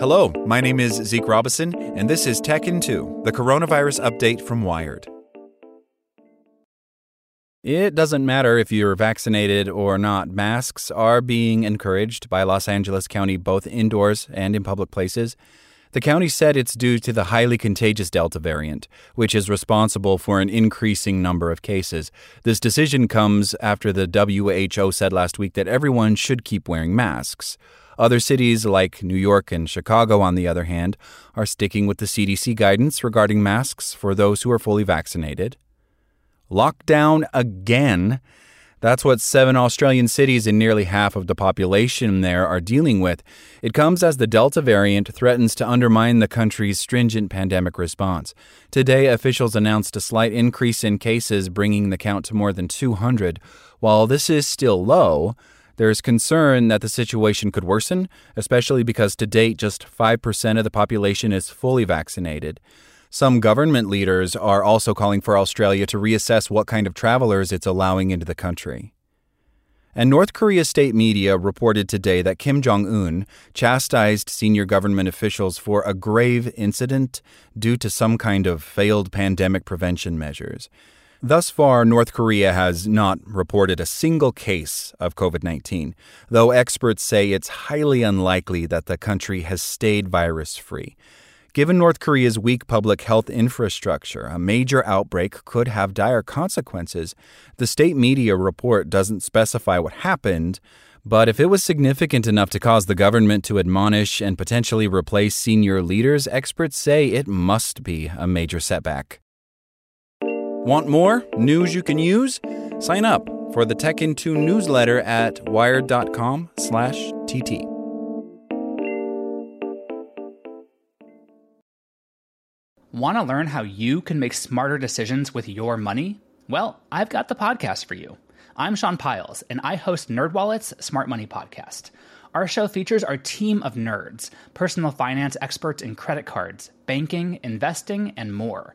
Hello, my name is Zeke Robison, and this is Tech in 2, the coronavirus update from Wired. It doesn't matter if you're vaccinated or not, masks are being encouraged by Los Angeles County both indoors and in public places. The county said it's due to the highly contagious Delta variant, which is responsible for an increasing number of cases. This decision comes after the WHO said last week that everyone should keep wearing masks. Other cities like New York and Chicago, on the other hand, are sticking with the CDC guidance regarding masks for those who are fully vaccinated. Lockdown again. That's what seven Australian cities and nearly half of the population there are dealing with. It comes as the Delta variant threatens to undermine the country's stringent pandemic response. Today, officials announced a slight increase in cases, bringing the count to more than 200. While this is still low, there's concern that the situation could worsen, especially because to date just 5% of the population is fully vaccinated. Some government leaders are also calling for Australia to reassess what kind of travelers it's allowing into the country. And North Korea state media reported today that Kim Jong un chastised senior government officials for a grave incident due to some kind of failed pandemic prevention measures. Thus far, North Korea has not reported a single case of COVID 19, though experts say it's highly unlikely that the country has stayed virus free. Given North Korea's weak public health infrastructure, a major outbreak could have dire consequences. The state media report doesn't specify what happened, but if it was significant enough to cause the government to admonish and potentially replace senior leaders, experts say it must be a major setback. Want more news you can use? Sign up for the Tech in 2 newsletter at wired.com/tt. Want to learn how you can make smarter decisions with your money? Well, I've got the podcast for you. I'm Sean Pyles, and I host NerdWallet's Smart Money Podcast. Our show features our team of nerds, personal finance experts in credit cards, banking, investing, and more.